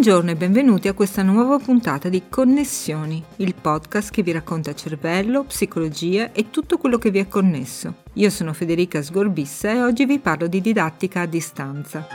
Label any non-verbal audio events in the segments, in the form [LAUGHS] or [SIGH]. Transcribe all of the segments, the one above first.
Buongiorno e benvenuti a questa nuova puntata di Connessioni, il podcast che vi racconta cervello, psicologia e tutto quello che vi è connesso. Io sono Federica Sgorbissa e oggi vi parlo di didattica a distanza.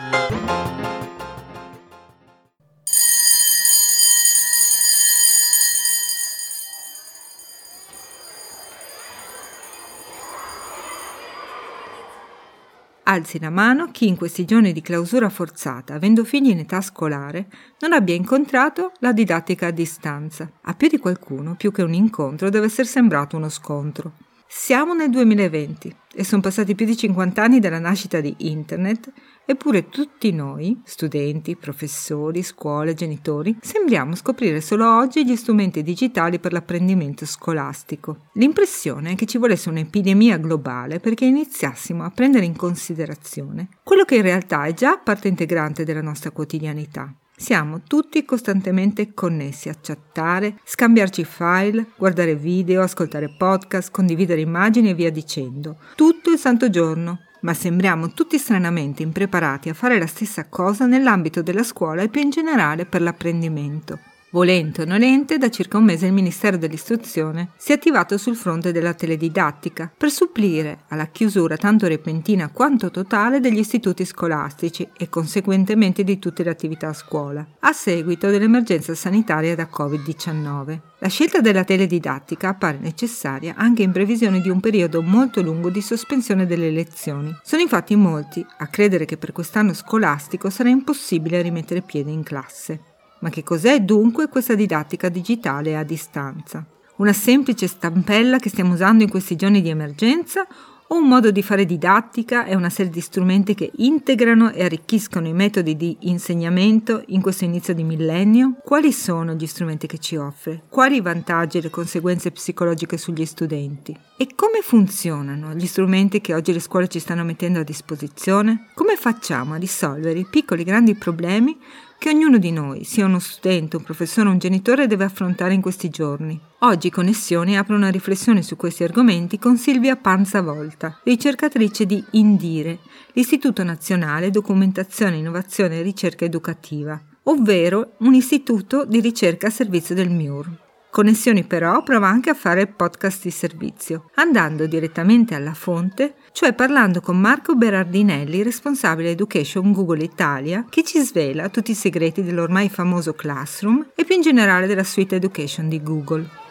Alzi la mano chi in questi giorni di clausura forzata, avendo figli in età scolare, non abbia incontrato la didattica a distanza. A più di qualcuno, più che un incontro, deve essere sembrato uno scontro. Siamo nel 2020 e sono passati più di 50 anni dalla nascita di Internet, eppure tutti noi, studenti, professori, scuole, genitori, sembriamo scoprire solo oggi gli strumenti digitali per l'apprendimento scolastico. L'impressione è che ci volesse un'epidemia globale perché iniziassimo a prendere in considerazione quello che in realtà è già parte integrante della nostra quotidianità, siamo tutti costantemente connessi a chattare, scambiarci file, guardare video, ascoltare podcast, condividere immagini e via dicendo. Tutto il santo giorno. Ma sembriamo tutti stranamente impreparati a fare la stessa cosa nell'ambito della scuola e più in generale per l'apprendimento. Volente o nolente, da circa un mese il Ministero dell'Istruzione si è attivato sul fronte della teledidattica per supplire alla chiusura tanto repentina quanto totale degli istituti scolastici e conseguentemente di tutte le attività a scuola, a seguito dell'emergenza sanitaria da Covid-19. La scelta della teledidattica appare necessaria anche in previsione di un periodo molto lungo di sospensione delle lezioni. Sono infatti molti a credere che per quest'anno scolastico sarà impossibile rimettere piede in classe. Ma che cos'è dunque questa didattica digitale a distanza? Una semplice stampella che stiamo usando in questi giorni di emergenza o un modo di fare didattica e una serie di strumenti che integrano e arricchiscono i metodi di insegnamento in questo inizio di millennio? Quali sono gli strumenti che ci offre? Quali i vantaggi e le conseguenze psicologiche sugli studenti? E come funzionano gli strumenti che oggi le scuole ci stanno mettendo a disposizione? Come facciamo a risolvere i piccoli grandi problemi che ognuno di noi, sia uno studente, un professore o un genitore, deve affrontare in questi giorni. Oggi Connessioni apre una riflessione su questi argomenti con Silvia Panzavolta, ricercatrice di Indire, l'Istituto Nazionale Documentazione, Innovazione e Ricerca Educativa, ovvero un istituto di ricerca a servizio del MIUR. Connessioni però prova anche a fare podcast di servizio, andando direttamente alla fonte, cioè parlando con Marco Berardinelli, responsabile Education Google Italia, che ci svela tutti i segreti dell'ormai famoso Classroom e più in generale della suite Education di Google.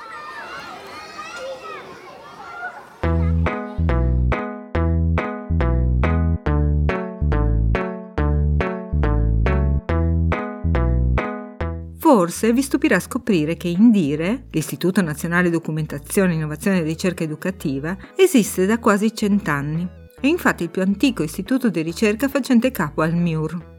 Forse vi stupirà scoprire che Indire, l'Istituto Nazionale Documentazione, Innovazione e Ricerca Educativa, esiste da quasi cent'anni. È infatti il più antico istituto di ricerca facente capo al MIUR.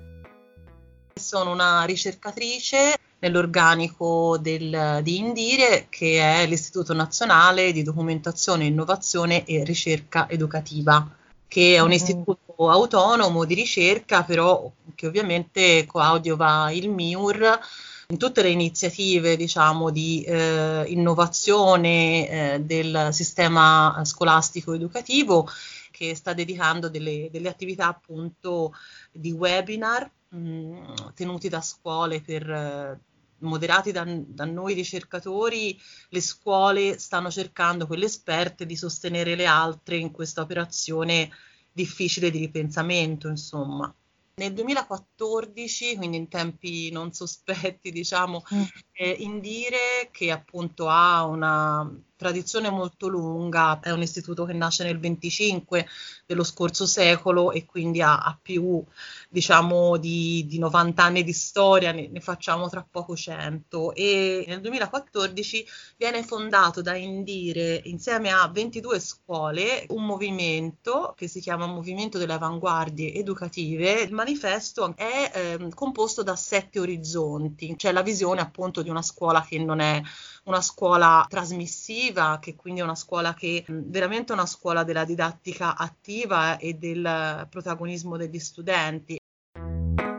Sono una ricercatrice nell'organico del, di Indire, che è l'Istituto Nazionale di Documentazione, Innovazione e Ricerca Educativa, che è un mm. istituto autonomo di ricerca, però che ovviamente coadiuva il MIUR in tutte le iniziative diciamo, di eh, innovazione eh, del sistema scolastico educativo che sta dedicando delle, delle attività appunto di webinar mh, mm, tenuti da scuole per eh, moderati da, da, noi ricercatori, le scuole stanno cercando, quelle esperte, di sostenere le altre in questa operazione difficile di ripensamento, insomma. Nel 2014, quindi in tempi non sospetti, diciamo, mm. eh, Indire, che appunto ha una tradizione molto lunga, è un istituto che nasce nel 25 dello scorso secolo e quindi ha, ha più diciamo di, di, 90 anni di storia, ne, ne, facciamo tra poco 100 e nel 2014 viene fondato da Indire insieme a 22 scuole un movimento che si chiama Movimento delle Avanguardie Educative. Il manifesto è eh, composto da sette orizzonti, c'è la visione appunto di una scuola che non è una scuola trasmissiva, che quindi è una scuola che veramente è una scuola della didattica attiva e del protagonismo degli studenti.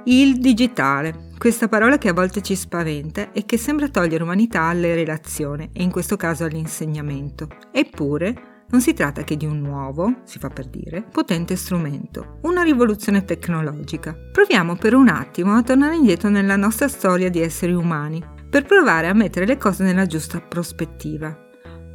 Il digitale, questa parola che a volte ci spaventa e che sembra togliere umanità alle relazioni e in questo caso all'insegnamento. Eppure, Non si tratta che di un nuovo, si fa per dire, potente strumento, una rivoluzione tecnologica. Proviamo per un attimo a tornare indietro nella nostra storia di esseri umani, per provare a mettere le cose nella giusta prospettiva.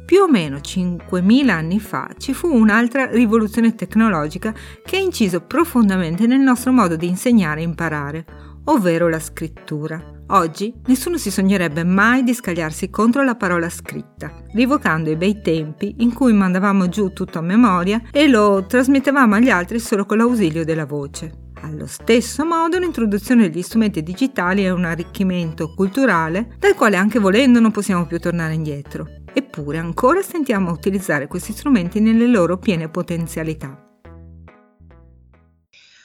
Più o meno 5.000 anni fa ci fu un'altra rivoluzione tecnologica che ha inciso profondamente nel nostro modo di insegnare e imparare, ovvero la scrittura. Oggi nessuno si sognerebbe mai di scagliarsi contro la parola scritta, rivocando i bei tempi in cui mandavamo giù tutto a memoria e lo trasmettevamo agli altri solo con l'ausilio della voce. Allo stesso modo l'introduzione degli strumenti digitali è un arricchimento culturale dal quale anche volendo non possiamo più tornare indietro. Eppure ancora sentiamo utilizzare questi strumenti nelle loro piene potenzialità.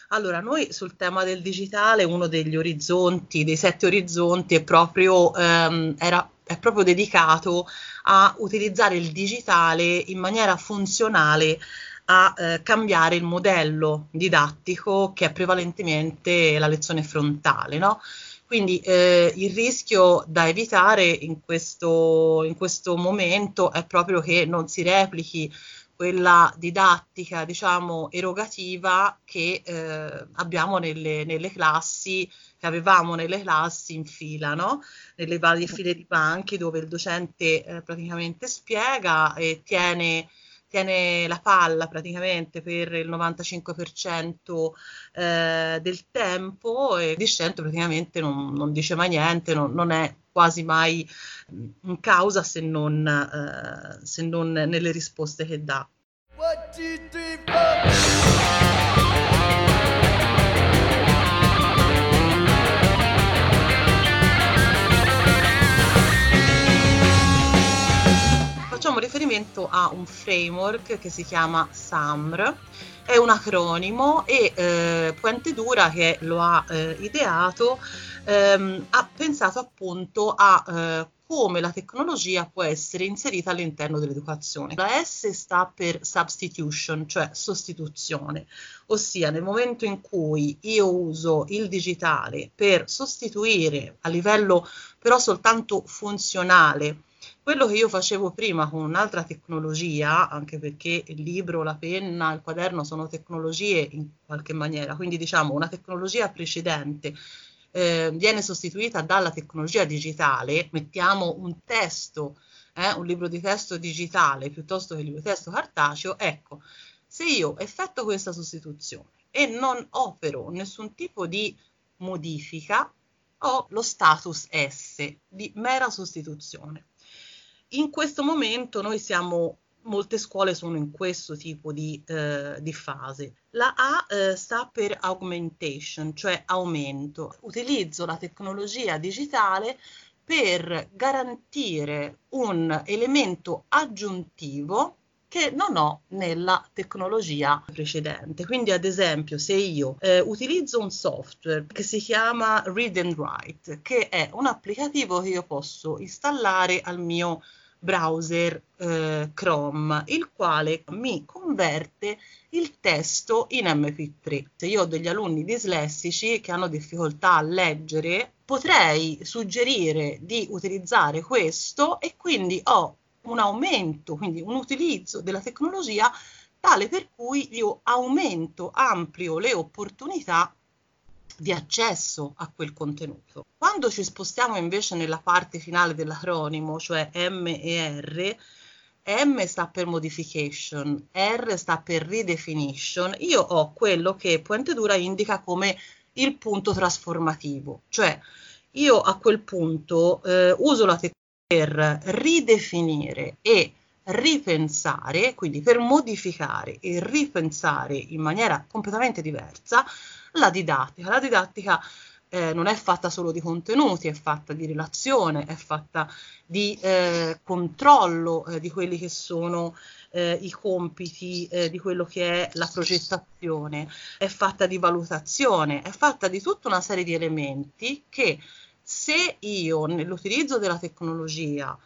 Allora, noi sul tema del digitale, uno degli orizzonti, dei sette orizzonti, è proprio, ehm, era, è proprio dedicato a utilizzare il digitale in maniera funzionale a eh, cambiare il modello didattico che è prevalentemente la lezione frontale, no? Quindi eh, il rischio da evitare in questo, in questo momento è proprio che non si replichi quella didattica, diciamo, erogativa che eh, abbiamo nelle, nelle, classi, che avevamo nelle classi in fila, no? nelle varie file di banchi dove il docente eh, praticamente spiega e tiene, tiene, la palla praticamente per il 95% eh, del tempo e il discente praticamente non, non dice mai niente, non, non è quasi mai in causa se non, eh, se non nelle risposte che dà. One, two, three, riferimento a un framework che si chiama SAMR, è un acronimo e eh, Puente Dura che lo ha eh, ideato ehm, ha pensato appunto a eh, come la tecnologia può essere inserita all'interno dell'educazione. La S sta per substitution, cioè sostituzione, ossia nel momento in cui io uso il digitale per sostituire a livello però soltanto funzionale quello che io facevo prima con un'altra tecnologia, anche perché il libro, la penna, il quaderno sono tecnologie in qualche maniera, quindi diciamo una tecnologia precedente eh, viene sostituita dalla tecnologia digitale, mettiamo un testo, eh, un libro di testo digitale piuttosto che un libro di testo cartaceo, ecco, se io effetto questa sostituzione e non opero nessun tipo di modifica, ho lo status S di mera sostituzione in questo momento noi siamo molte scuole sono in questo tipo di, eh, di fase. La A eh, sta per augmentation, cioè aumento. Utilizzo la tecnologia digitale per garantire un elemento aggiuntivo che non ho nella tecnologia precedente. Quindi, ad esempio, se io eh, utilizzo un software che si chiama Read and Write, che è un applicativo che io posso installare al mio browser eh, Chrome, il quale mi converte il testo in MP3. Se io ho degli alunni dislessici che hanno difficoltà a leggere, potrei suggerire di utilizzare questo e quindi ho un aumento, quindi un utilizzo della tecnologia tale per cui io aumento, amplio le opportunità di accesso a quel contenuto. Quando ci spostiamo invece nella parte finale dell'acronimo, cioè M e R, M sta per modification, R sta per redefinition, io ho quello che Puente Dura indica come il punto trasformativo, cioè io a quel punto eh, uso la tecnologia per ridefinire e ripensare, quindi per modificare e ripensare in maniera completamente diversa la didattica. La didattica eh, non è fatta solo di contenuti, è fatta di relazione, è fatta di eh, controllo eh, di quelli che sono eh, i compiti, eh, di quello che è la progettazione, è fatta di valutazione, è fatta di tutta una serie di elementi che se io nell'utilizzo della tecnologia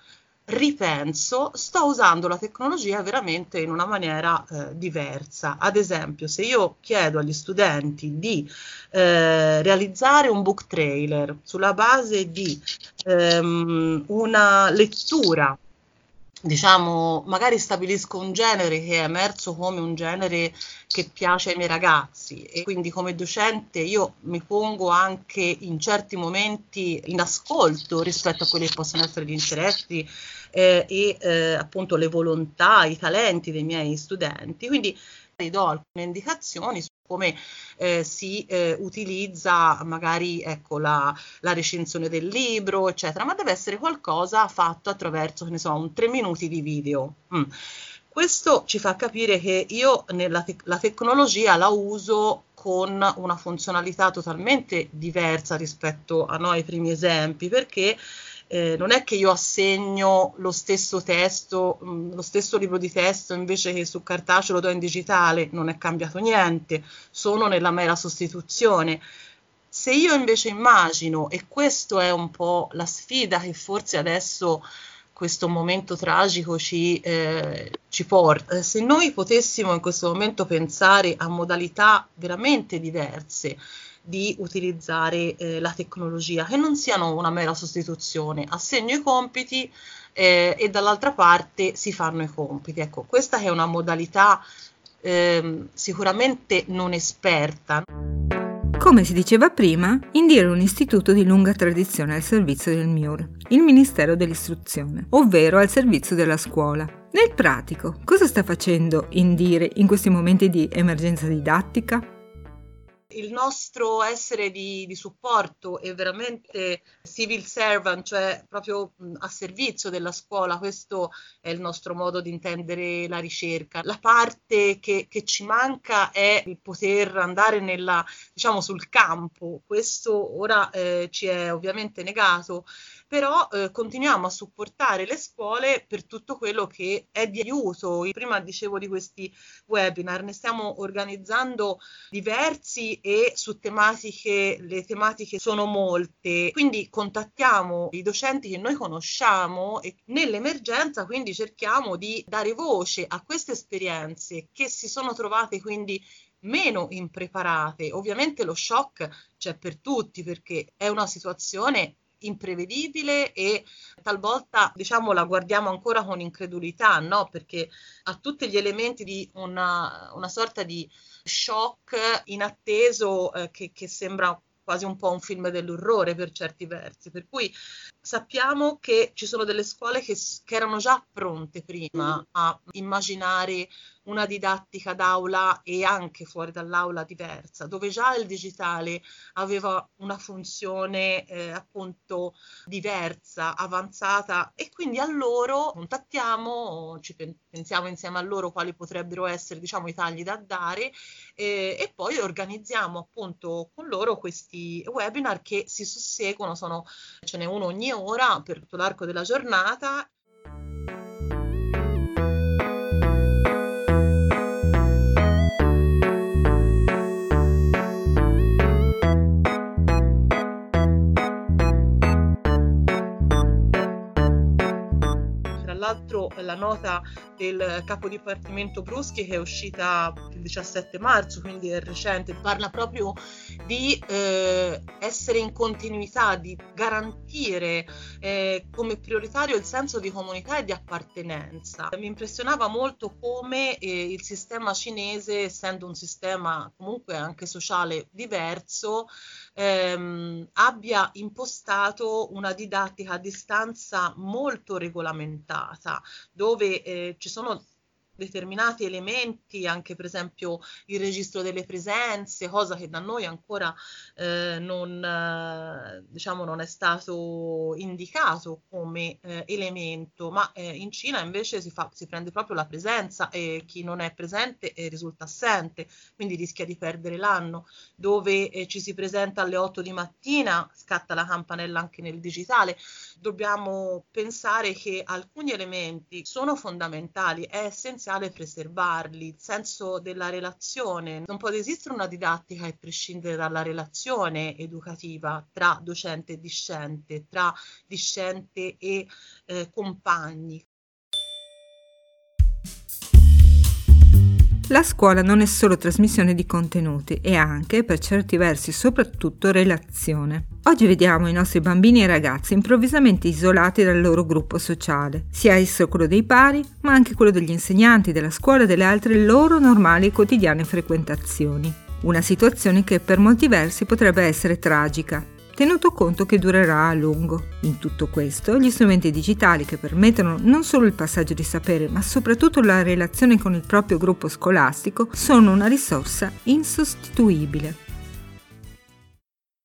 ripenso, sto usando la tecnologia veramente in una maniera eh, diversa. Ad esempio, se io chiedo agli studenti di eh, realizzare un book trailer sulla base di ehm, una lettura diciamo, magari stabilisco un genere che è emerso come un genere che piace ai miei ragazzi e quindi come docente io mi pongo anche in certi momenti in ascolto rispetto a quelli che possono essere gli interessi eh, e eh, appunto le volontà, i talenti dei miei studenti. Quindi do alcune indicazioni come eh, si eh, utilizza magari ecco, la, la, recensione del libro, eccetera, ma deve essere qualcosa fatto attraverso, ne so, un tre minuti di video. Mm. Questo ci fa capire che io nella te- la tecnologia la uso con una funzionalità totalmente diversa rispetto a noi primi esempi, perché eh, non è che io assegno lo stesso testo, mh, mm, lo stesso libro di testo invece che su cartaceo lo do in digitale, non è cambiato niente, sono nella mera sostituzione. Se io invece immagino, e questo è un po' la sfida che forse adesso questo momento tragico ci, eh, ci porta, se noi potessimo in questo momento pensare a modalità veramente diverse, di utilizzare eh, la tecnologia, che non siano una mera sostituzione. Assegno i compiti eh, e dall'altra parte si fanno i compiti. Ecco, questa è una modalità eh, sicuramente non esperta. Come si diceva prima, Indire è un istituto di lunga tradizione al servizio del MIUR, il Ministero dell'Istruzione, ovvero al servizio della scuola. Nel pratico, cosa sta facendo Indire in questi momenti di emergenza didattica? Il nostro essere di, di, supporto e veramente civil servant, cioè proprio a servizio della scuola, questo è il nostro modo di intendere la ricerca. La parte che, che ci manca è il poter andare nella, diciamo, sul campo, questo ora eh, ci è ovviamente negato però eh, continuiamo a supportare le scuole per tutto quello che è di aiuto. Io prima dicevo di questi webinar, ne stiamo organizzando diversi e su tematiche, le tematiche sono molte, quindi contattiamo i docenti che noi conosciamo e nell'emergenza quindi cerchiamo di dare voce a queste esperienze che si sono trovate quindi meno impreparate. Ovviamente lo shock c'è per tutti perché è una situazione imprevedibile e talvolta diciamo la guardiamo ancora con incredulità, no? Perché ha tutti gli elementi di una, una sorta di shock inatteso eh, che, che sembra quasi un po' un film dell'orrore per certi versi, per cui sappiamo che ci sono delle scuole che, che erano già pronte prima a immaginare una didattica d'aula e anche fuori dall'aula diversa, dove già il digitale aveva una funzione eh, appunto diversa, avanzata e quindi a loro contattiamo, ci pensiamo insieme a loro quali potrebbero essere diciamo i tagli da dare eh, e poi organizziamo appunto con loro questi webinar che si susseguono, sono, ce n'è uno ogni ora per tutto l'arco della giornata l'altro la nota del capo dipartimento Bruschi che è uscita il 17 marzo, quindi è recente, parla proprio di eh, essere in continuità, di garantire eh, come prioritario il senso di comunità e di appartenenza. Mi impressionava molto come eh, il sistema cinese, essendo un sistema comunque anche sociale diverso, ehm, abbia impostato una didattica a distanza molto regolamentata, dove eh, ci sono determinati elementi, anche per esempio il registro delle presenze, cosa che da noi ancora eh, non, eh, diciamo, non è stato indicato come eh, elemento, ma eh, in Cina invece si, fa, si, prende proprio la presenza e chi non è presente eh, risulta assente, quindi rischia di perdere l'anno, dove eh, ci si presenta alle 8 di mattina, scatta la campanella anche nel digitale. Dobbiamo pensare che alcuni elementi sono fondamentali, è essenziale essenziale preservarli, il senso della relazione. Non può esistere una didattica e prescindere dalla relazione educativa tra docente e discente, tra discente e eh, compagni. La scuola non è solo trasmissione di contenuti, è anche, per certi versi, soprattutto relazione. Oggi vediamo i nostri bambini e ragazzi improvvisamente isolati dal loro gruppo sociale, sia esso quello dei pari, ma anche quello degli insegnanti, della scuola e delle altre loro normali e quotidiane frequentazioni. Una situazione che per molti versi potrebbe essere tragica, tenuto conto che durerà a lungo. In tutto questo, gli strumenti digitali che permettono non solo il passaggio di sapere, ma soprattutto la relazione con il proprio gruppo scolastico, sono una risorsa insostituibile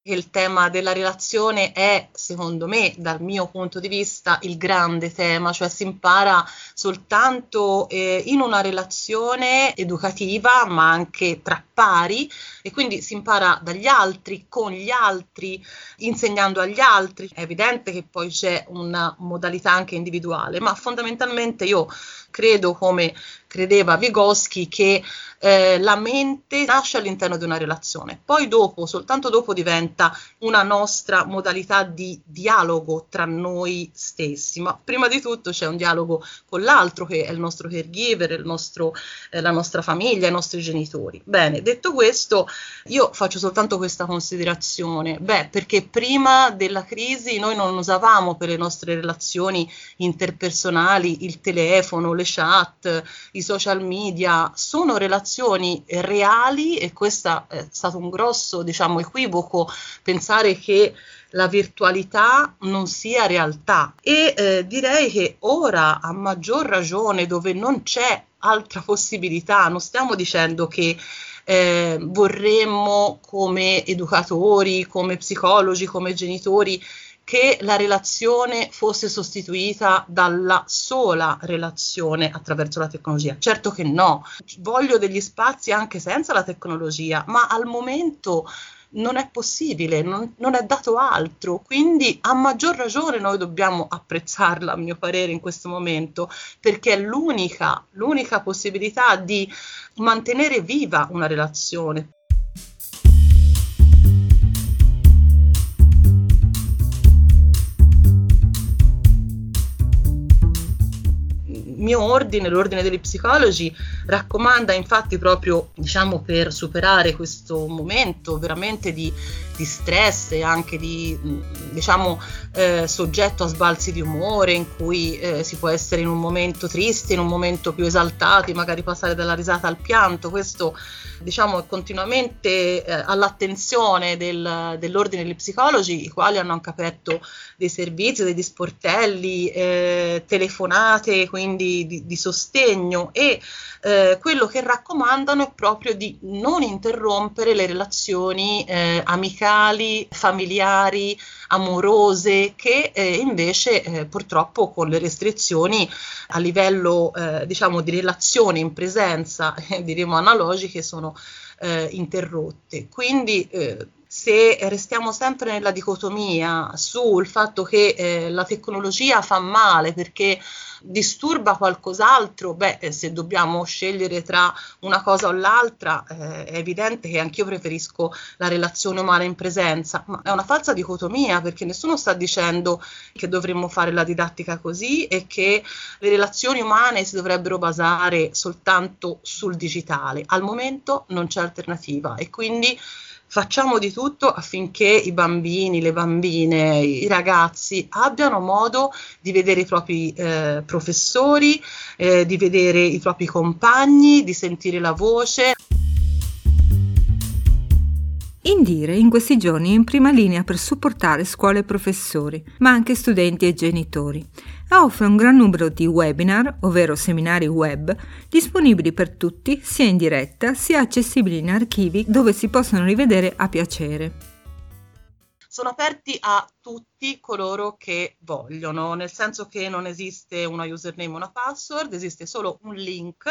il tema della relazione è, secondo me, dal mio punto di vista, il grande tema, cioè si impara soltanto eh, in una relazione educativa, ma anche tra pari, e quindi si impara dagli altri, con gli altri, insegnando agli altri. È evidente che poi c'è una modalità anche individuale, ma fondamentalmente io credo, come credeva Vygotsky, che eh, la mente nasce all'interno di una relazione, poi dopo, soltanto dopo diventa una nostra modalità di dialogo tra noi stessi, ma prima di tutto c'è un dialogo con l'altro che è il nostro caregiver, il nostro, eh, la nostra famiglia, i nostri genitori. Bene, detto questo, io faccio soltanto questa considerazione, beh, perché prima della crisi noi non usavamo per le nostre relazioni interpersonali il telefono, le chat, i social media, sono relazioni reali e questo è stato un grosso diciamo, equivoco pensare che la virtualità non sia realtà. E eh, direi che ora a maggior ragione dove non c'è altra possibilità, non stiamo dicendo che eh, vorremmo come educatori, come psicologi, come genitori che la relazione fosse sostituita dalla sola relazione attraverso la tecnologia. Certo che no, voglio degli spazi anche senza la tecnologia, ma al momento non è possibile, non, non, è dato altro, quindi a maggior ragione noi dobbiamo apprezzarla, a mio parere, in questo momento, perché è l'unica, l'unica possibilità di mantenere viva una relazione. Mio ordine, l'ordine degli psicologi, raccomanda infatti proprio diciamo, per superare questo momento veramente di, di stress e anche di diciamo, eh, soggetto a sbalzi di umore in cui eh, si può essere in un momento triste, in un momento più esaltati, magari passare dalla risata al pianto, questo diciamo, è continuamente eh, all'attenzione del, dell'ordine degli psicologi, i quali hanno anche aperto dei servizi, degli sportelli, eh, telefonate, quindi di, di sostegno e eh, quello che raccomandano è proprio di non interrompere le relazioni eh, amicali, familiari, amorose, che eh, invece eh, purtroppo con le restrizioni a livello eh, diciamo di relazioni in presenza, [LAUGHS] diremo analogiche, sono eh, interrotte. Quindi se restiamo sempre nella dicotomia sul fatto che eh, la tecnologia fa male perché disturba qualcos'altro, beh, eh, se dobbiamo scegliere tra una cosa o l'altra, eh, è evidente che anch'io preferisco la relazione umana in presenza, ma è una falsa dicotomia perché nessuno sta dicendo che dovremmo fare la didattica così e che le relazioni umane si dovrebbero basare soltanto sul digitale. Al momento non c'è alternativa e quindi facciamo di tutto affinché i bambini, le bambine, i ragazzi abbiano modo di vedere i propri eh, professori, eh, di vedere i propri compagni, di sentire la voce. Indire in questi giorni è in prima linea per supportare scuole e professori, ma anche studenti e genitori. Offre un gran numero di webinar, ovvero seminari web, disponibili per tutti, sia in diretta sia accessibili in archivi dove si possono rivedere a piacere. Sono aperti a tutti coloro che vogliono, nel senso che non esiste una username o una password, esiste solo un link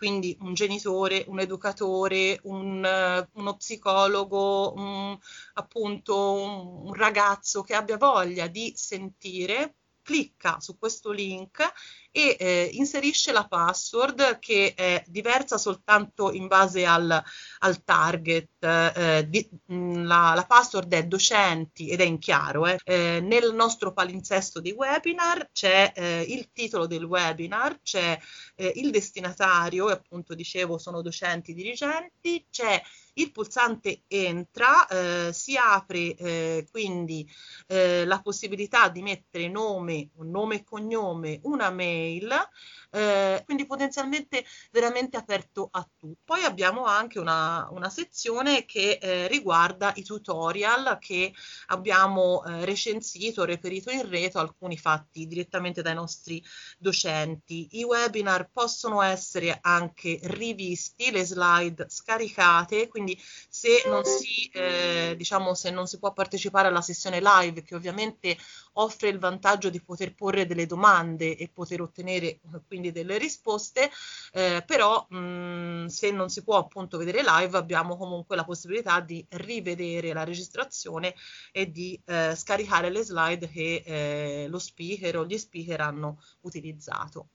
quindi un genitore, un educatore, un, uh, uno psicologo, un, appunto un, un ragazzo che abbia voglia di sentire, clicca su questo link e eh, inserisce la password che è diversa soltanto in base al, al target. Eh, di, mm, la, la, password è docenti ed è in chiaro. Eh. eh nel nostro palinsesto di webinar c'è eh, il titolo del webinar, c'è eh, il destinatario, e appunto dicevo sono docenti dirigenti, c'è il pulsante entra, eh, si apre eh, quindi eh, la possibilità di mettere nome, nome e cognome, una mail eh, quindi potenzialmente veramente aperto a tutti. Poi abbiamo anche una, una sezione che eh, riguarda i tutorial che abbiamo eh, recensito, reperito in rete, alcuni fatti direttamente dai nostri docenti. I webinar possono essere anche rivisti, le slide scaricate, quindi se non si, eh, diciamo, se non si può partecipare alla sessione live, che ovviamente offre il vantaggio di poter porre delle domande e poter ottenere quindi delle risposte, eh, però mh, se non si può appunto vedere live abbiamo comunque la possibilità di rivedere la registrazione e di eh, scaricare le slide che eh, lo speaker o gli speaker hanno utilizzato.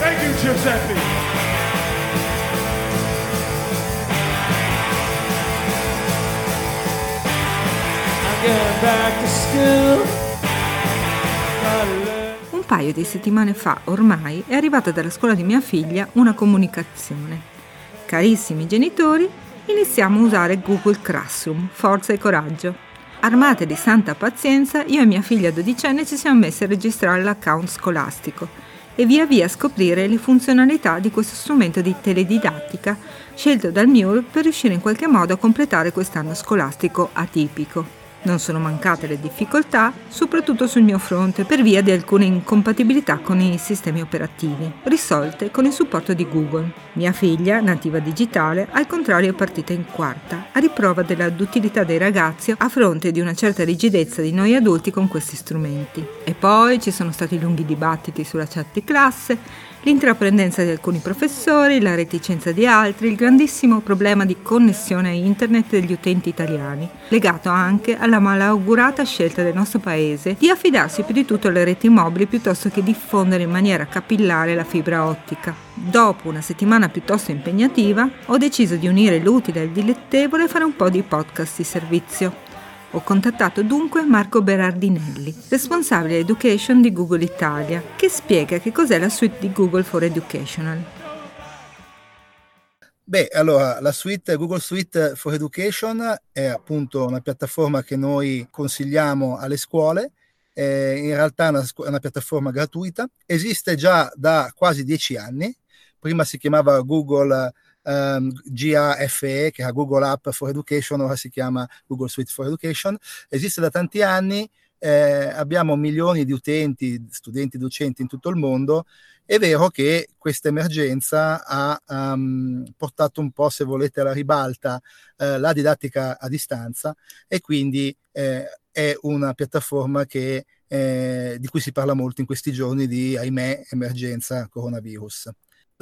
Thank you, Giuseppe. Un paio di settimane fa, ormai, è arrivata dalla scuola di mia figlia una comunicazione. Carissimi genitori, iniziamo a usare Google Classroom, forza e coraggio. Armate di santa pazienza, io e mia figlia dodicenne ci siamo messi a registrare l'account scolastico e via via scoprire le funzionalità di questo strumento di teledidattica scelto dal MUR per riuscire in qualche modo a completare quest'anno scolastico atipico. Non sono mancate le difficoltà, soprattutto sul mio fronte, per via di alcune incompatibilità con i sistemi operativi, risolte con il supporto di Google. Mia figlia, nativa digitale, al contrario è partita in quarta, a riprova della duttilità dei ragazzi a fronte di una certa rigidezza di noi adulti con questi strumenti. E poi ci sono stati lunghi dibattiti sulla chat di classe, l'intraprendenza di alcuni professori, la reticenza di altri, il grandissimo problema di connessione a internet degli utenti italiani, legato anche alla malaugurata scelta del nostro paese di affidarsi più di tutto alle reti mobili piuttosto che diffondere in maniera capillare la fibra ottica. Dopo una settimana piuttosto impegnativa, ho deciso di unire l'utile al dilettevole e fare un po' di podcast di servizio. Ho contattato dunque Marco Berardinelli, responsabile Education di Google Italia, che spiega che cos'è la suite di Google for Educational. Beh, allora, la suite Google Suite for Education è appunto una piattaforma che noi consigliamo alle scuole. È in realtà è una, una piattaforma gratuita, esiste già da quasi dieci anni. Prima si chiamava Google um, GAFE, che è Google App for Education, ora si chiama Google Suite for Education, esiste da tanti anni, eh, abbiamo milioni di utenti, studenti, docenti in tutto il mondo. È vero che questa emergenza ha um, portato un po', se volete, alla ribalta eh, la didattica a distanza e quindi eh, è una piattaforma che, eh, di cui si parla molto in questi giorni di, ahimè, emergenza coronavirus.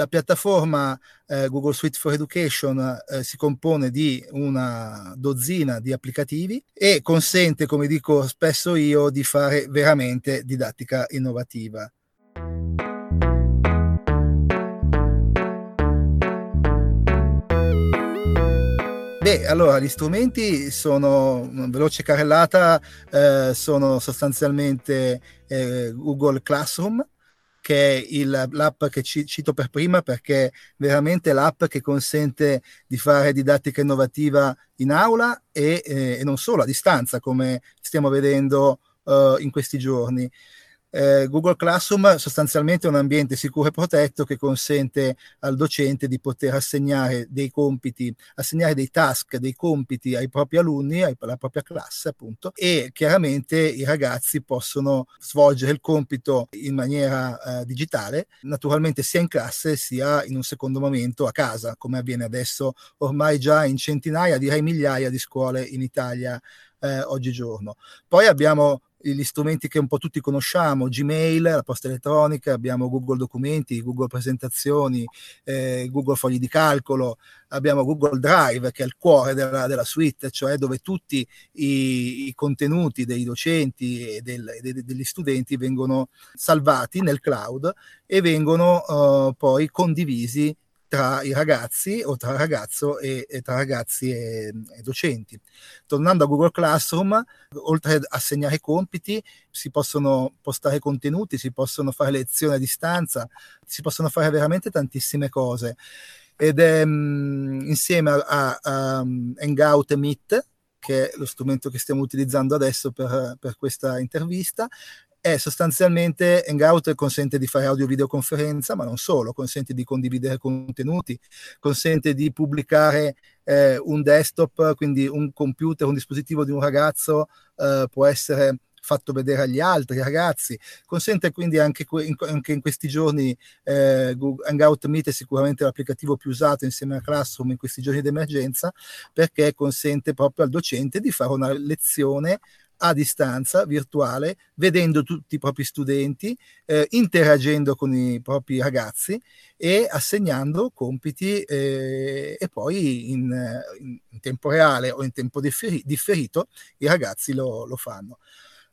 La piattaforma eh, Google Suite for Education eh, si compone di una dozzina di applicativi e consente, come dico spesso io, di fare veramente didattica innovativa. Beh, allora gli strumenti sono una veloce carrellata, eh, sono sostanzialmente eh, Google Classroom, che è il, l'app che ci, cito per prima perché veramente l'app che consente di fare didattica innovativa in aula e, eh, e non solo a distanza come stiamo vedendo uh, in questi giorni. Eh, Google Classroom sostanzialmente è un ambiente sicuro e protetto che consente al docente di poter assegnare dei compiti, assegnare dei task, dei compiti ai propri alunni, alla propria classe appunto, e chiaramente i ragazzi possono svolgere il compito in maniera eh, digitale, naturalmente sia in classe sia in un secondo momento a casa, come avviene adesso ormai già in centinaia, direi migliaia di scuole in Italia eh, oggigiorno. Poi abbiamo gli strumenti che un po' tutti conosciamo, Gmail, la posta elettronica, abbiamo Google Documenti, Google Presentazioni, eh, Google Fogli di Calcolo, abbiamo Google Drive che è il cuore della, della suite, cioè dove tutti i, i contenuti dei docenti e del, de, degli studenti vengono salvati nel cloud e vengono uh, poi condivisi tra i ragazzi o tra ragazzo e, e tra ragazzi e, e, docenti. Tornando a Google Classroom, oltre ad assegnare compiti, si possono postare contenuti, si possono fare lezioni a distanza, si possono fare veramente tantissime cose. Ed è mh, mm, insieme a, a, a Hangout e Meet, che è lo strumento che stiamo utilizzando adesso per, per questa intervista, è sostanzialmente Hangout consente di fare audio-videoconferenza, ma non solo, consente di condividere contenuti, consente di pubblicare eh, un desktop, quindi un computer, un dispositivo di un ragazzo eh, può essere fatto vedere agli altri ragazzi, consente quindi anche, in, anche in questi giorni eh, Hangout Meet è sicuramente l'applicativo più usato insieme a Classroom in questi giorni di emergenza perché consente proprio al docente di fare una lezione a distanza virtuale, vedendo tutti i propri studenti, eh, interagendo con i propri ragazzi e assegnando compiti eh, e poi in, in, tempo reale o in tempo differi- differito i ragazzi lo, lo, fanno.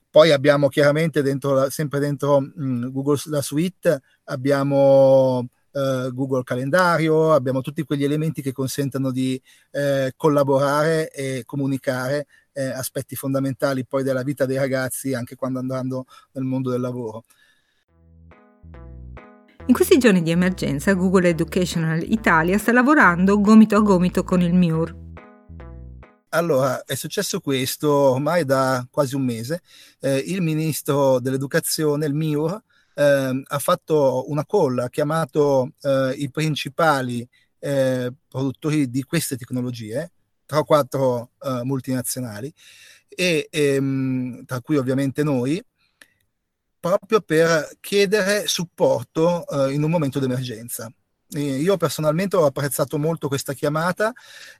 Poi abbiamo chiaramente dentro, sempre dentro mh, mm, Google la suite, abbiamo Uh, Google Calendario, abbiamo tutti quegli elementi che consentono di eh, collaborare e comunicare eh, aspetti fondamentali poi della vita dei ragazzi anche quando andando nel mondo del lavoro. In questi giorni di emergenza Google Educational Italia sta lavorando gomito a gomito con il MIUR. Allora, è successo questo ormai da quasi un mese. Eh, il ministro dell'educazione, il MIUR, eh, ha fatto una call, ha chiamato eh, i principali eh, produttori di queste tecnologie, tra quattro uh, multinazionali, e, ehm, tra cui ovviamente noi, proprio per chiedere supporto uh, in un momento d'emergenza. io personalmente ho apprezzato molto questa chiamata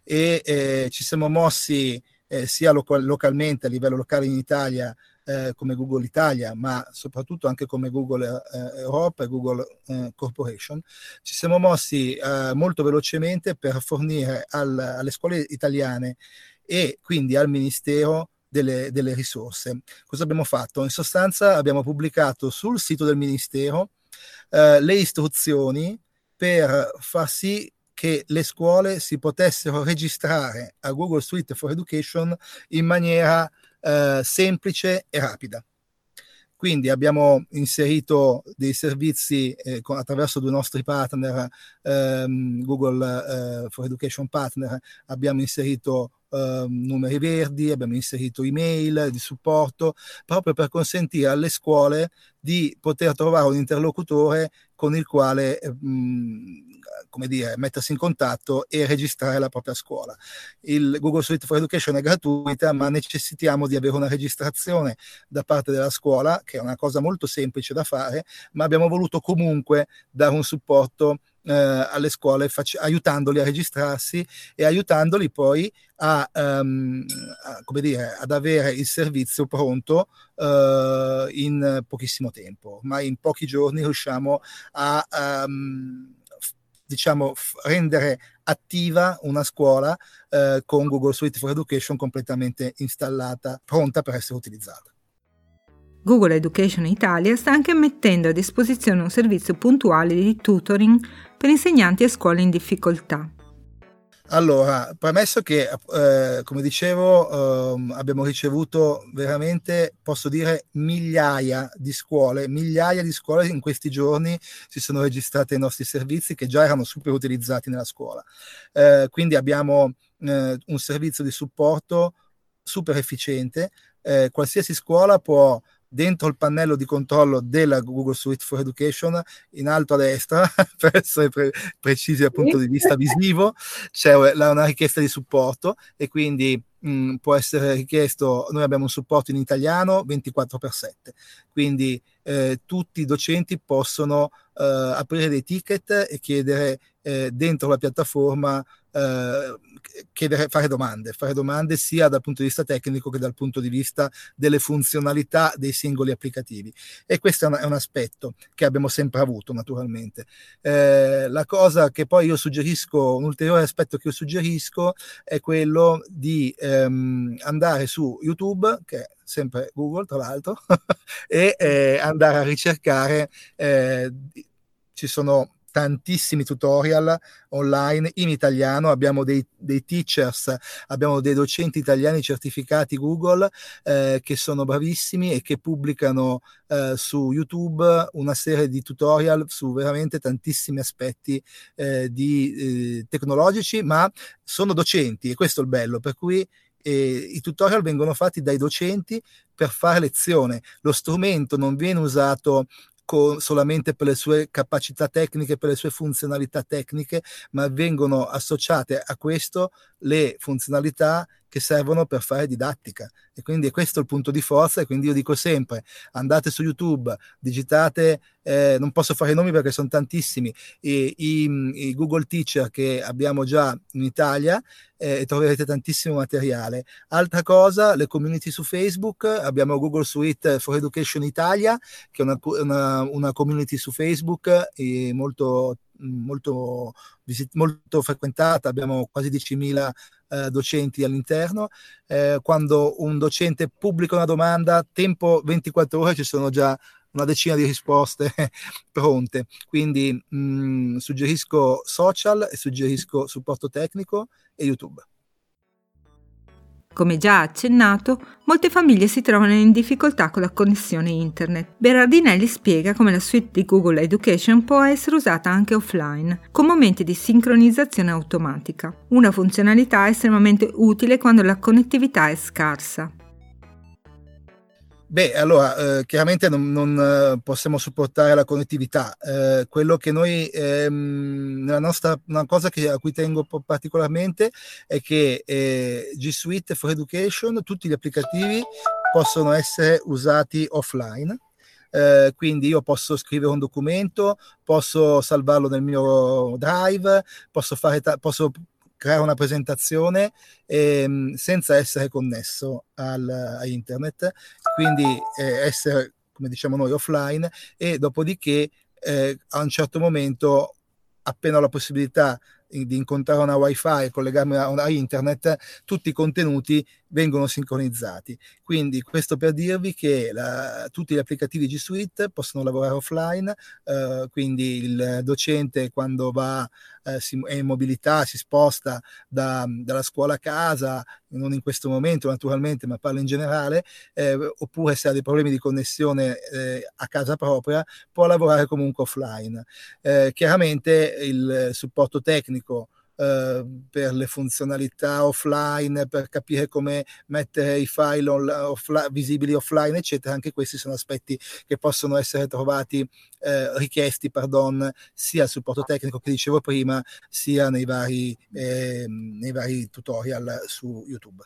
e eh, ci siamo mossi eh, sia local- localmente a livello locale in Italia eh, come Google Italia, ma soprattutto anche come Google eh, Europa e Google eh, Corporation, ci siamo mossi eh, molto velocemente per fornire al, alle scuole italiane e quindi al Ministero delle, delle, risorse. Cosa abbiamo fatto? In sostanza abbiamo pubblicato sul sito del Ministero eh, le istruzioni per far sì che le scuole si potessero registrare a Google Suite for Education in maniera eh, semplice e rapida. Quindi abbiamo inserito dei servizi eh, con, attraverso due nostri partner, ehm, Google eh, for Education Partner, abbiamo inserito eh, numeri verdi, abbiamo inserito email di supporto, proprio per consentire alle scuole di poter trovare un interlocutore con il quale eh, mh, come dire, mettersi in contatto e registrare la propria scuola. Il Google Suite for Education è gratuita, ma necessitiamo di avere una registrazione da parte della scuola, che è una cosa molto semplice da fare, ma abbiamo voluto comunque dare un supporto eh, alle scuole fac- aiutandoli a registrarsi e aiutandoli poi a, um, a, come dire, ad avere il servizio pronto uh, in pochissimo tempo. Ma in pochi giorni riusciamo a um, diciamo, rendere attiva una scuola eh, con Google Suite for Education completamente installata, pronta per essere utilizzata. Google Education Italia sta anche mettendo a disposizione un servizio puntuale di tutoring per insegnanti e scuole in difficoltà. Allora, premesso che, eh, come dicevo, eh, abbiamo ricevuto veramente, posso dire, migliaia di scuole, migliaia di scuole in questi giorni si sono registrate ai nostri servizi che già erano super utilizzati nella scuola. Eh, quindi abbiamo eh, un servizio di supporto super efficiente. Eh, qualsiasi scuola può dentro il pannello di controllo della Google Suite for Education, in alto a destra, [LAUGHS] per essere pre- precisi dal punto di vista visivo, c'è una richiesta di supporto e quindi mh, mm, può essere richiesto, noi abbiamo un supporto in italiano 24x7, quindi eh, tutti i docenti possono eh, aprire dei ticket e chiedere eh, dentro la piattaforma eh, chiedere, fare domande, fare domande sia dal punto di vista tecnico che dal punto di vista delle funzionalità dei singoli applicativi. E questo è un, è un aspetto che abbiamo sempre avuto, naturalmente. Eh, la cosa che poi io suggerisco, un ulteriore aspetto che io suggerisco è quello di ehm, andare su YouTube, che è sempre Google tra l'altro, [LAUGHS] e eh, andare a ricercare, eh, ci sono tantissimi tutorial online in italiano, abbiamo dei, dei teachers, abbiamo dei docenti italiani certificati Google eh, che sono bravissimi e che pubblicano eh, su YouTube una serie di tutorial su veramente tantissimi aspetti eh, di, eh, tecnologici, ma sono docenti e questo è il bello, per cui eh, i tutorial vengono fatti dai docenti per fare lezione. Lo strumento non viene usato con, solamente per le sue capacità tecniche, per le sue funzionalità tecniche, ma vengono associate a questo le funzionalità che servono per fare didattica e quindi è questo il punto di forza e quindi io dico sempre andate su YouTube, digitate, eh, non posso fare i nomi perché sono tantissimi, i, i, i Google Teacher che abbiamo già in Italia eh, e troverete tantissimo materiale. Altra cosa, le community su Facebook, abbiamo Google Suite for Education Italia che è una, una, una community su Facebook molto molto, molto frequentata, abbiamo quasi 10.000 eh, docenti all'interno. Eh, quando un docente pubblica una domanda, tempo 24 ore ci sono già una decina di risposte [LAUGHS] pronte. Quindi mh, suggerisco social e suggerisco supporto tecnico e YouTube. Come già accennato, molte famiglie si trovano in difficoltà con la connessione internet. Berardinelli spiega come la suite di Google Education può essere usata anche offline, con momenti di sincronizzazione automatica, una funzionalità estremamente utile quando la connettività è scarsa. Beh, allora, eh, chiaramente non, non eh, possiamo supportare la connettività. Eh, quello che noi, ehm, nostra, una cosa che, a cui tengo particolarmente è che eh, G Suite for Education, tutti gli applicativi possono essere usati offline. Eh, quindi io posso scrivere un documento, posso salvarlo nel mio drive, posso, fare ta- posso creare una presentazione ehm, senza essere connesso al, a internet, quindi eh, essere, come diciamo noi, offline e dopodiché eh, a un certo momento, appena ho la possibilità di incontrare una wifi e collegarmi a, a internet, tutti i contenuti vengono sincronizzati. Quindi questo per dirvi che la, tutti gli applicativi G Suite possono lavorare offline, eh, quindi il docente quando va eh, si, è in mobilità si sposta da, dalla scuola a casa, non in questo momento naturalmente, ma parlo in generale, eh, oppure se ha dei problemi di connessione eh, a casa propria, può lavorare comunque offline. Eh, chiaramente il supporto tecnico eh, per le funzionalità offline, per capire come mettere i file on, offline, visibili offline, eccetera. Anche questi sono aspetti che possono essere trovati, eh, richiesti, pardon, sia al supporto tecnico che dicevo prima, sia nei vari, eh, nei vari tutorial su YouTube.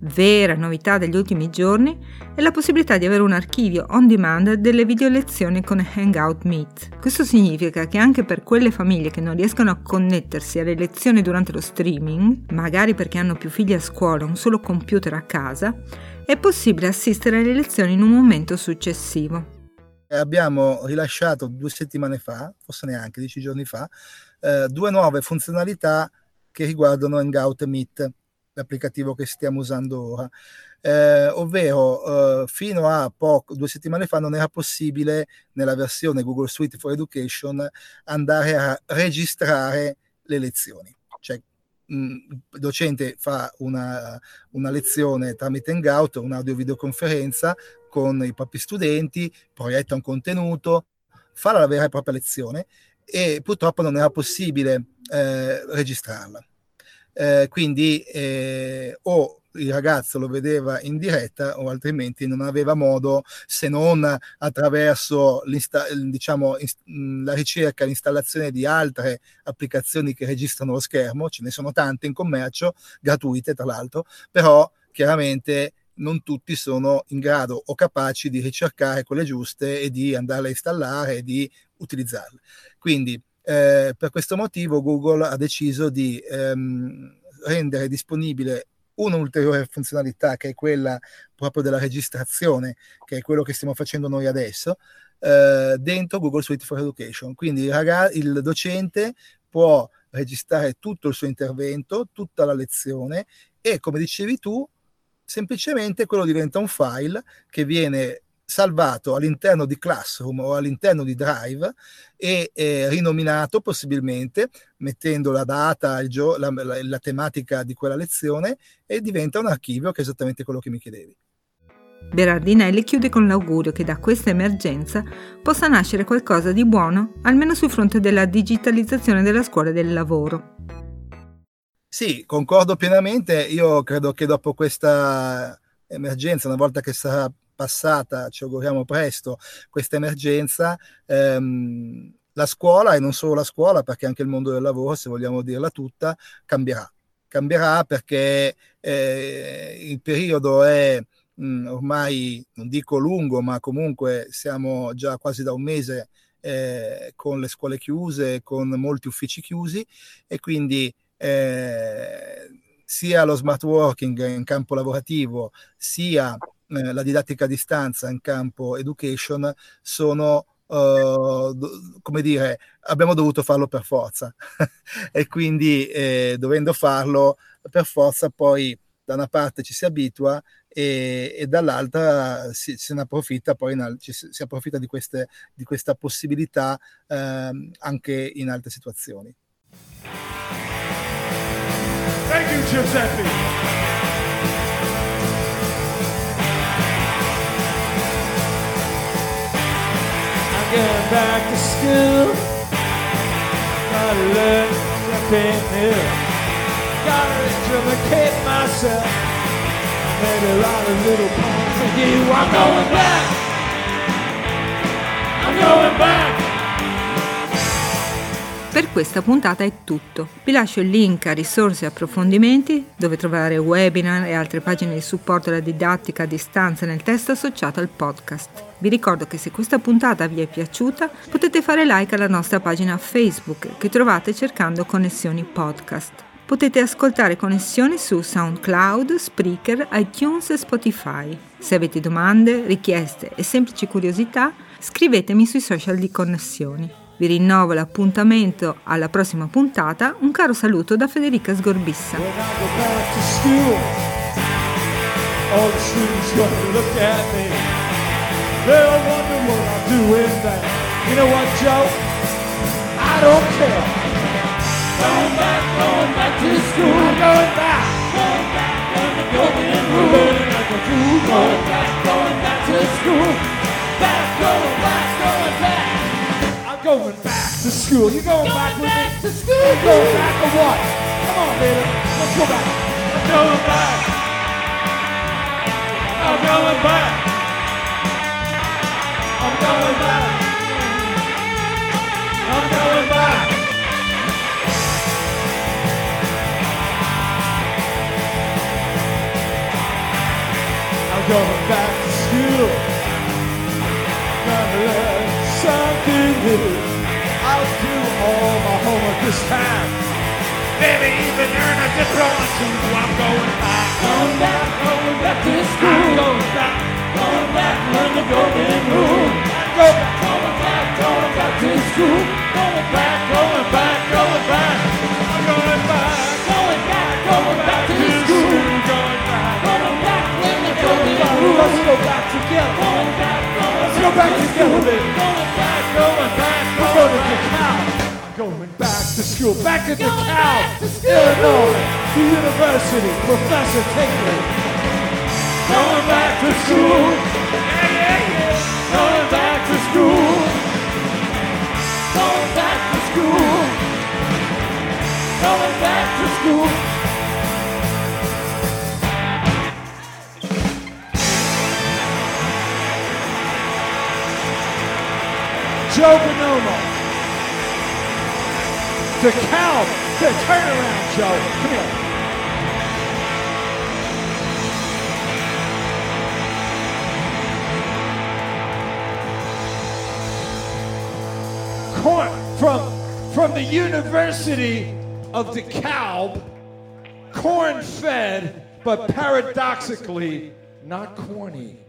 Vera novità degli ultimi giorni è la possibilità di avere un archivio on demand delle video lezioni con Hangout Meet. Questo significa che anche per quelle famiglie che non riescono a connettersi alle lezioni durante lo streaming, magari perché hanno più figli a scuola o un solo computer a casa, è possibile assistere alle lezioni in un momento successivo. Abbiamo rilasciato due settimane fa, forse neanche dieci giorni fa, eh, due nuove funzionalità che riguardano Hangout Meet l'applicativo che stiamo usando ora. Eh, ovvero eh, fino a poco, due settimane fa non era possibile nella versione Google Suite for Education andare a registrare le lezioni. Cioè, il docente fa una, una lezione tramite Hangout, un'audio-videoconferenza con i propri studenti, proietta un contenuto, fa la vera e propria lezione e purtroppo non era possibile eh, registrarla eh, quindi eh, o il ragazzo lo vedeva in diretta o altrimenti non aveva modo se non attraverso diciamo, la ricerca, l'installazione di altre applicazioni che registrano lo schermo, ce ne sono tante in commercio, gratuite tra l'altro, però chiaramente non tutti sono in grado o capaci di ricercare quelle giuste e di andarle a installare e di utilizzarle. Quindi Eh, per questo motivo Google ha deciso di ehm, rendere disponibile un'ulteriore funzionalità che è quella proprio della registrazione, che è quello che stiamo facendo noi adesso, eh, dentro Google Suite for Education. Quindi il, ragazzo, il docente può registrare tutto il suo intervento, tutta la lezione e come dicevi tu, semplicemente quello diventa un file che viene salvato all'interno di Classroom o all'interno di Drive e eh, rinominato possibilmente mettendo la data, gio- la, la, la tematica di quella lezione e diventa un archivio che è esattamente quello che mi chiedevi. Berardinelli chiude con l'augurio che da questa emergenza possa nascere qualcosa di buono, almeno sul fronte della digitalizzazione della scuola e del lavoro. Sì, concordo pienamente. Io credo che dopo questa emergenza, una volta che sarà passata, ci auguriamo presto, questa emergenza, ehm, la scuola e non solo la scuola, perché anche il mondo del lavoro, se vogliamo dirla tutta, cambierà. Cambierà perché eh, il periodo è mh, mm, ormai, non dico lungo, ma comunque siamo già quasi da un mese eh, con le scuole chiuse, con molti uffici chiusi e quindi eh, sia lo smart working in campo lavorativo, sia eh, la didattica a distanza in campo education sono Uh, come dire, abbiamo dovuto farlo per forza [LAUGHS] e quindi eh, dovendo farlo per forza poi da una parte ci si abitua e, e dall'altra si, se ne approfitta poi in, ci, si approfitta di, queste, di questa possibilità eh, anche in altre situazioni. Thank you, Giuseppe. Going back to school. Gotta learn something new. Gotta educate myself. Maybe write a little poem for you. I'm going back. I'm going back. Per questa puntata è tutto. Vi lascio il link a risorse e approfondimenti dove trovare webinar e altre pagine di supporto alla didattica a distanza nel testo associato al podcast. Vi ricordo che se questa puntata vi è piaciuta potete fare like alla nostra pagina Facebook che trovate cercando Connessioni Podcast. Potete ascoltare Connessioni su SoundCloud, Spreaker, iTunes e Spotify. Se avete domande, richieste e semplici curiosità, scrivetemi sui social di Connessioni. Vi rinnovo l'appuntamento alla prossima puntata. Un caro saluto da Federica Sgorbissa. Going back, going back to school. Back, going back going back to school. You going, going back, back to school? You going back or what? Come on, baby. Let's go back. I'm going back. I'm going back. I'm going back. I'm going back. I'm going back to school. All my homework this time. Maybe even earn a diploma too. I'm going back, going back, going back to school. Going back, going back, learn the golden rule. Go back, back school, back at the cow, Illinois, the university, Professor Tingley. Going back to school, yeah, yeah, yeah. Going back to school. Going back to school. Going back to school. Joe Bonomo to Cal. The turnaround, Joe. Come here. Court from from the University of DeKalb, corn fed, but paradoxically not corny.